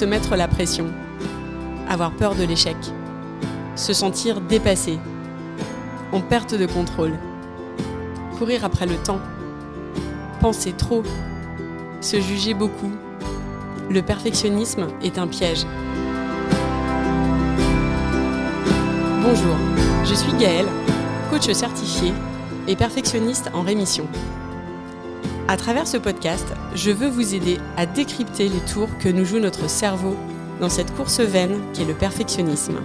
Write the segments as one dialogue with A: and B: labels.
A: se mettre la pression, avoir peur de l'échec, se sentir dépassé, en perte de contrôle, courir après le temps, penser trop, se juger beaucoup. Le perfectionnisme est un piège. Bonjour, je suis Gaëlle, coach certifié et perfectionniste en rémission. À travers ce podcast, je veux vous aider à décrypter les tours que nous joue notre cerveau dans cette course vaine qu'est le perfectionnisme.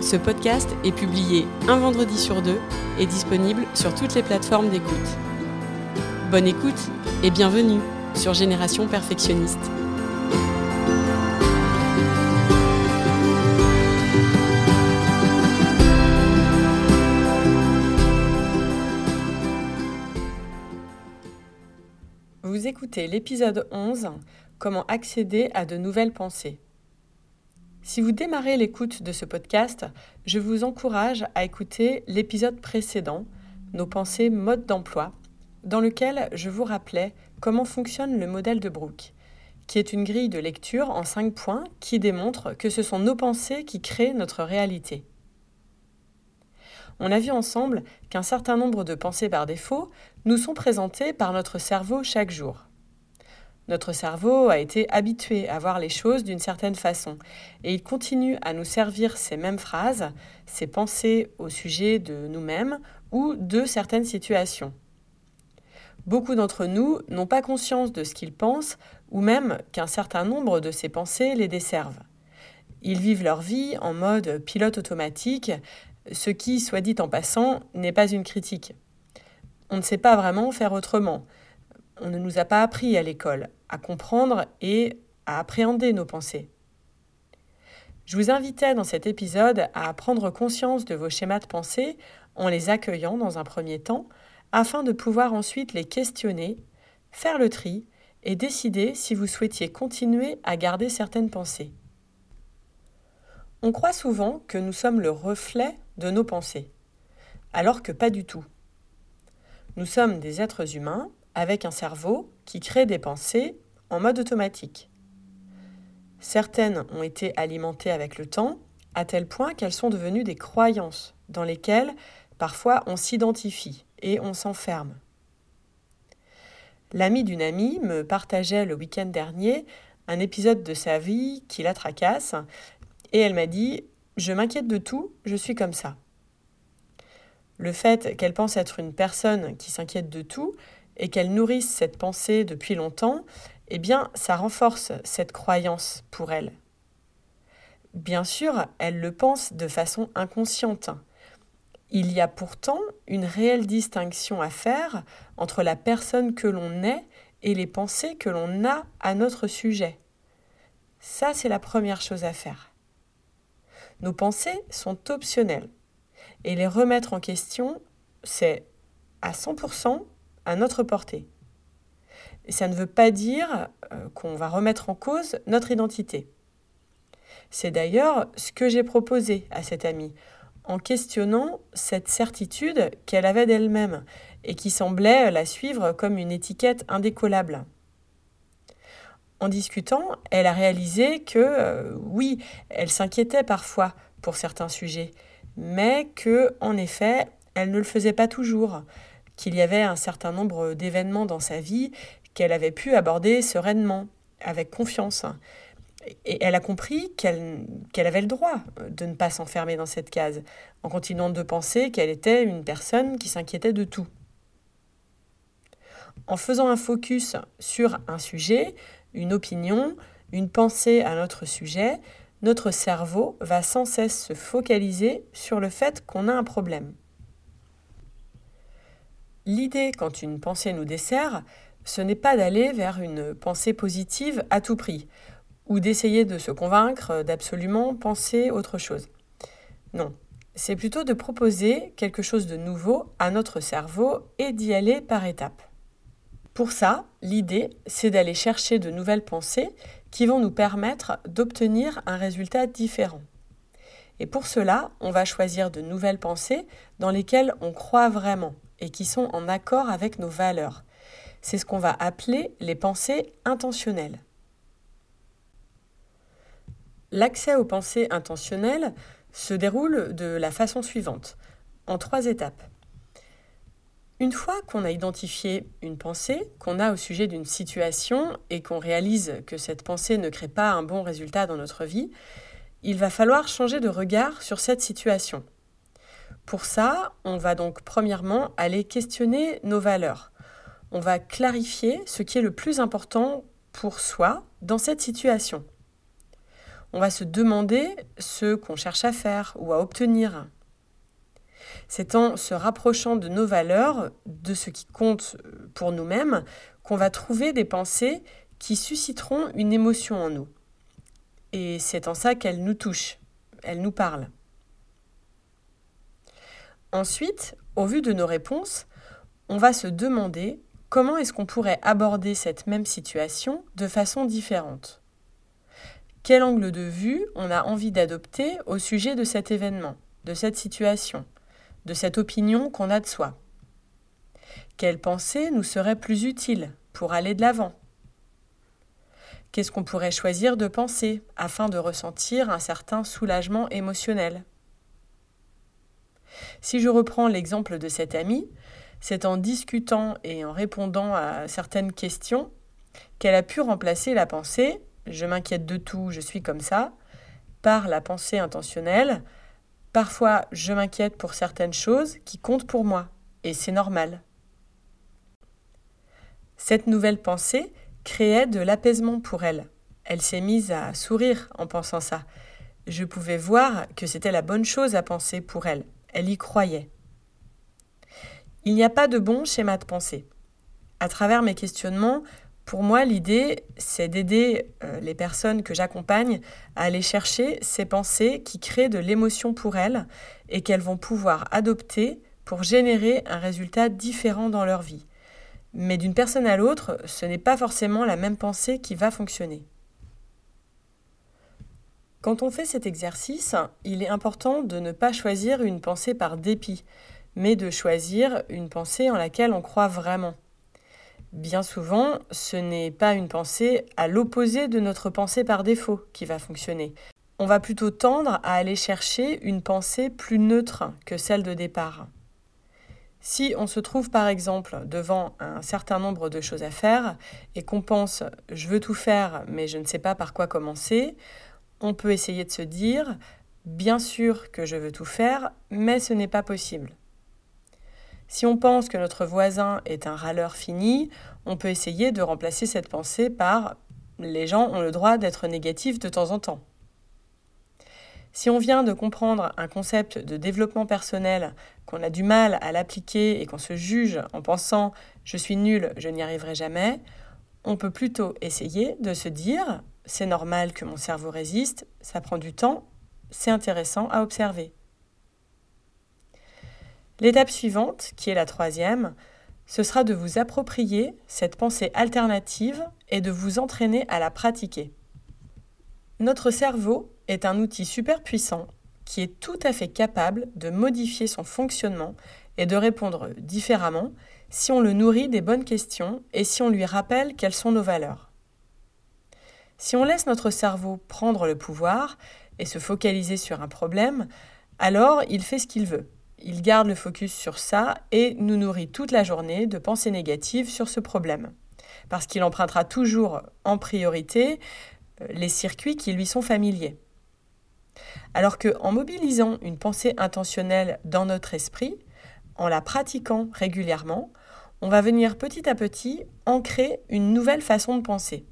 A: Ce podcast est publié un vendredi sur deux et disponible sur toutes les plateformes d'écoute. Bonne écoute et bienvenue sur Génération Perfectionniste. Vous écoutez l'épisode 11, Comment accéder à de nouvelles pensées. Si vous démarrez l'écoute de ce podcast, je vous encourage à écouter l'épisode précédent, Nos pensées mode d'emploi, dans lequel je vous rappelais comment fonctionne le modèle de Brooke, qui est une grille de lecture en cinq points qui démontre que ce sont nos pensées qui créent notre réalité. On a vu ensemble qu'un certain nombre de pensées par défaut nous sont présentées par notre cerveau chaque jour. Notre cerveau a été habitué à voir les choses d'une certaine façon et il continue à nous servir ces mêmes phrases, ces pensées au sujet de nous-mêmes ou de certaines situations. Beaucoup d'entre nous n'ont pas conscience de ce qu'ils pensent ou même qu'un certain nombre de ces pensées les desservent. Ils vivent leur vie en mode pilote automatique, ce qui, soit dit en passant, n'est pas une critique. On ne sait pas vraiment faire autrement. On ne nous a pas appris à l'école à comprendre et à appréhender nos pensées. Je vous invitais dans cet épisode à prendre conscience de vos schémas de pensée en les accueillant dans un premier temps, afin de pouvoir ensuite les questionner, faire le tri et décider si vous souhaitiez continuer à garder certaines pensées. On croit souvent que nous sommes le reflet de nos pensées, alors que pas du tout. Nous sommes des êtres humains avec un cerveau qui crée des pensées en mode automatique. Certaines ont été alimentées avec le temps, à tel point qu'elles sont devenues des croyances dans lesquelles parfois on s'identifie et on s'enferme. L'ami d'une amie me partageait le week-end dernier un épisode de sa vie qui la tracasse et elle m'a dit Je m'inquiète de tout, je suis comme ça. Le fait qu'elle pense être une personne qui s'inquiète de tout et qu'elle nourrisse cette pensée depuis longtemps, eh bien, ça renforce cette croyance pour elle. Bien sûr, elle le pense de façon inconsciente. Il y a pourtant une réelle distinction à faire entre la personne que l'on est et les pensées que l'on a à notre sujet. Ça, c'est la première chose à faire. Nos pensées sont optionnelles et les remettre en question, c'est à 100% à notre portée. Ça ne veut pas dire euh, qu'on va remettre en cause notre identité. C'est d'ailleurs ce que j'ai proposé à cette amie, en questionnant cette certitude qu'elle avait d'elle-même et qui semblait la suivre comme une étiquette indécollable. En discutant, elle a réalisé que euh, oui, elle s'inquiétait parfois pour certains sujets, mais que en effet, elle ne le faisait pas toujours, qu'il y avait un certain nombre d'événements dans sa vie qu'elle avait pu aborder sereinement, avec confiance. Et elle a compris qu'elle avait le droit de ne pas s'enfermer dans cette case, en continuant de penser qu'elle était une personne qui s'inquiétait de tout. En faisant un focus sur un sujet, une opinion, une pensée à notre sujet, notre cerveau va sans cesse se focaliser sur le fait qu'on a un problème. L'idée, quand une pensée nous dessert, ce n'est pas d'aller vers une pensée positive à tout prix, ou d'essayer de se convaincre d'absolument penser autre chose. Non, c'est plutôt de proposer quelque chose de nouveau à notre cerveau et d'y aller par étapes. Pour ça, l'idée, c'est d'aller chercher de nouvelles pensées qui vont nous permettre d'obtenir un résultat différent. Et pour cela, on va choisir de nouvelles pensées dans lesquelles on croit vraiment et qui sont en accord avec nos valeurs, C'est ce qu'on va appeler les pensées intentionnelles. L'accès aux pensées intentionnelles se déroule de la façon suivante, en trois étapes. Une fois qu'on a identifié une pensée qu'on a au sujet d'une situation et qu'on réalise que cette pensée ne crée pas un bon résultat dans notre vie, il va falloir changer de regard sur cette situation. Pour ça, on va donc premièrement aller questionner nos valeurs. On va clarifier ce qui est le plus important pour soi dans cette situation. On va se demander ce qu'on cherche à faire ou à obtenir. C'est en se rapprochant de nos valeurs, de ce qui compte pour nous-mêmes, qu'on va trouver des pensées qui susciteront une émotion en nous. Et c'est en ça qu'elles nous touchent, elles nous parlent. Ensuite, au vu de nos réponses, on va se demander comment est-ce qu'on pourrait aborder cette même situation de façon différente. Quel angle de vue on a envie d'adopter au sujet de cet événement, de cette situation? De cette opinion qu'on a de soi. Quelle pensée nous serait plus utile pour aller de l'avant? Qu'est-ce qu'on pourrait choisir de penser afin de ressentir un certain soulagement émotionnel? Si je reprends l'exemple de cette amie, c'est en discutant et en répondant à certaines questions qu'elle a pu remplacer la pensée je m'inquiète de tout, je suis comme ça, par la pensée intentionnelle Parfois, je m'inquiète pour certaines choses qui comptent pour moi, et c'est normal. Cette nouvelle pensée créait de l'apaisement pour elle. Elle s'est mise à sourire en pensant ça. Je pouvais voir que c'était la bonne chose à penser pour elle. Elle y croyait. Il n'y a pas de bon schéma de pensée. À travers mes questionnements, pour moi, l'idée, c'est d'aider euh, les personnes que j'accompagne à aller chercher ces pensées qui créent de l'émotion pour elles et qu'elles vont pouvoir adopter pour générer un résultat différent dans leur vie. Mais d'une personne à l'autre, ce n'est pas forcément la même pensée qui va fonctionner. Quand on fait cet exercice, il est important de ne pas choisir une pensée par dépit, mais de choisir une pensée en laquelle on croit vraiment. Bien souvent, ce n'est pas une pensée à l'opposé de notre pensée par défaut qui va fonctionner. On va plutôt tendre à aller chercher une pensée plus neutre que celle de départ. Si on se trouve par exemple devant un certain nombre de choses à faire et qu'on pense je veux tout faire mais je ne sais pas par quoi commencer, on peut essayer de se dire bien sûr que je veux tout faire mais ce n'est pas possible. Si on pense que notre voisin est un râleur fini, on peut essayer de remplacer cette pensée par les gens ont le droit d'être négatifs de temps en temps. Si on vient de comprendre un concept de développement personnel, qu'on a du mal à l'appliquer et qu'on se juge en pensant je suis nul, je n'y arriverai jamais, on peut plutôt essayer de se dire c'est normal que mon cerveau résiste, ça prend du temps, c'est intéressant à observer. L'étape suivante, qui est la troisième, ce sera de vous approprier cette pensée alternative et de vous entraîner à la pratiquer. Notre cerveau est un outil super puissant qui est tout à fait capable de modifier son fonctionnement et de répondre différemment si on le nourrit des bonnes questions et si on lui rappelle quelles sont nos valeurs. Si on laisse notre cerveau prendre le pouvoir et se focaliser sur un problème, alors il fait ce qu'il veut il garde le focus sur ça et nous nourrit toute la journée de pensées négatives sur ce problème. Parce qu'il empruntera toujours en priorité euh, les circuits qui lui sont familiers. Alors qu'en mobilisant une pensée intentionnelle dans notre esprit, en la pratiquant régulièrement, on va venir petit à petit ancrer une nouvelle façon de penser.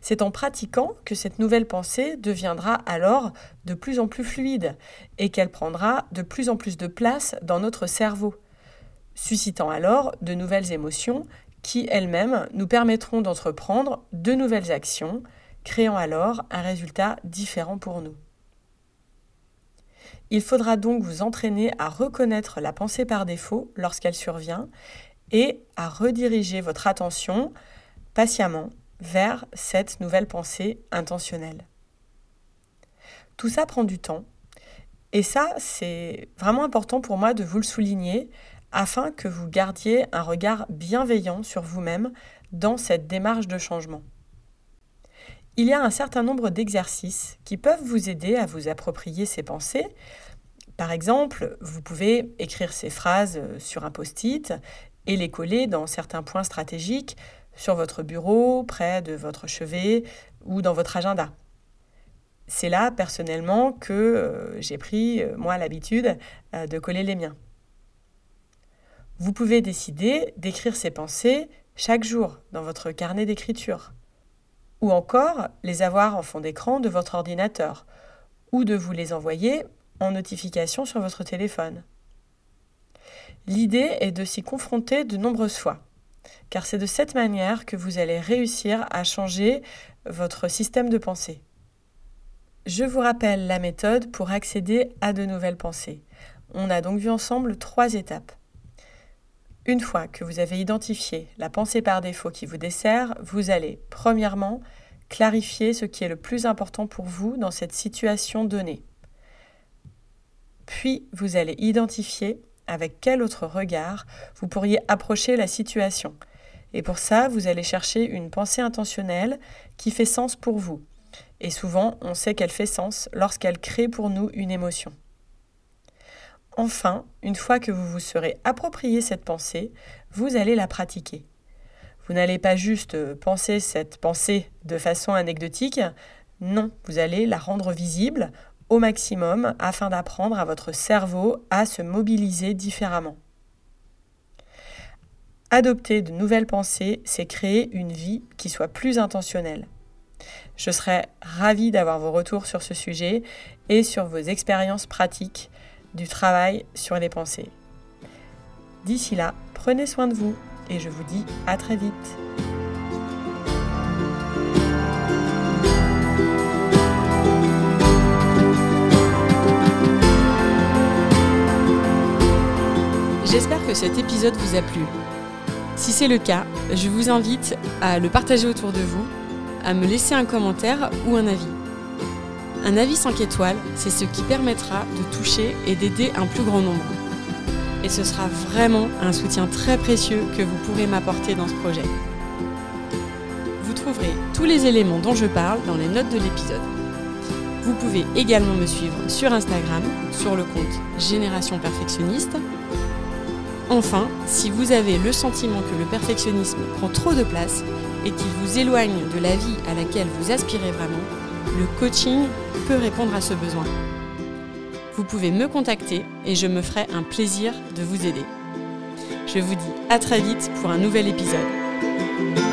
A: C'est en pratiquant que cette nouvelle pensée deviendra alors de plus en plus fluide et qu'elle prendra de plus en plus de place dans notre cerveau, suscitant alors de nouvelles émotions qui elles-mêmes nous permettront d'entreprendre de nouvelles actions, créant alors un résultat différent pour nous. Il faudra donc vous entraîner à reconnaître la pensée par défaut lorsqu'elle survient et à rediriger votre attention patiemment vers cette nouvelle pensée intentionnelle. Tout ça prend du temps. Et ça, c'est vraiment important pour moi de vous le souligner, afin que vous gardiez un regard bienveillant sur vous-même dans cette démarche de changement. Il y a un certain nombre d'exercices qui peuvent vous aider à vous approprier ces pensées. Par exemple, vous pouvez écrire ces phrases sur un post-it et les coller dans certains points stratégiques sur votre bureau, près de votre chevet ou dans votre agenda. C'est là, personnellement, que euh, j'ai pris, euh, moi, l'habitude euh, de coller les miens. Vous pouvez décider d'écrire ces pensées chaque jour dans votre carnet d'écriture, ou encore les avoir en fond d'écran de votre ordinateur, ou de vous les envoyer en notification sur votre téléphone. L'idée est de s'y confronter de nombreuses fois, car c'est de cette manière que vous allez réussir à changer votre système de pensée. Je vous rappelle la méthode pour accéder à de nouvelles pensées. On a donc vu ensemble trois étapes. Une fois que vous avez identifié la pensée par défaut qui vous dessert, vous allez, premièrement, clarifier ce qui est le plus important pour vous dans cette situation donnée. Puis, vous allez identifier avec quel autre regard vous pourriez approcher la situation. Et pour ça, vous allez chercher une pensée intentionnelle qui fait sens pour vous. Et souvent, on sait qu'elle fait sens lorsqu'elle crée pour nous une émotion. Enfin, une fois que vous vous serez approprié cette pensée, vous allez la pratiquer. Vous n'allez pas juste penser cette pensée de façon anecdotique, non, vous allez la rendre visible au maximum afin d'apprendre à votre cerveau à se mobiliser différemment. Adopter de nouvelles pensées, c'est créer une vie qui soit plus intentionnelle. Je serais ravie d'avoir vos retours sur ce sujet et sur vos expériences pratiques du travail sur les pensées. D'ici là, prenez soin de vous et je vous dis à très vite. Cet épisode vous a plu. Si c'est le cas, je vous invite à le partager autour de vous, à me laisser un commentaire ou un avis. Un avis 5 étoiles, c'est ce qui permettra de toucher et d'aider un plus grand nombre. Et ce sera vraiment un soutien très précieux que vous pourrez m'apporter dans ce projet. Vous trouverez tous les éléments dont je parle dans les notes de l'épisode. Vous pouvez également me suivre sur Instagram, sur le compte Génération Perfectionniste, Enfin, si vous avez le sentiment que le perfectionnisme prend trop de place et qu'il vous éloigne de la vie à laquelle vous aspirez vraiment, le coaching peut répondre à ce besoin. Vous pouvez me contacter et je me ferai un plaisir de vous aider. Je vous dis à très vite pour un nouvel épisode.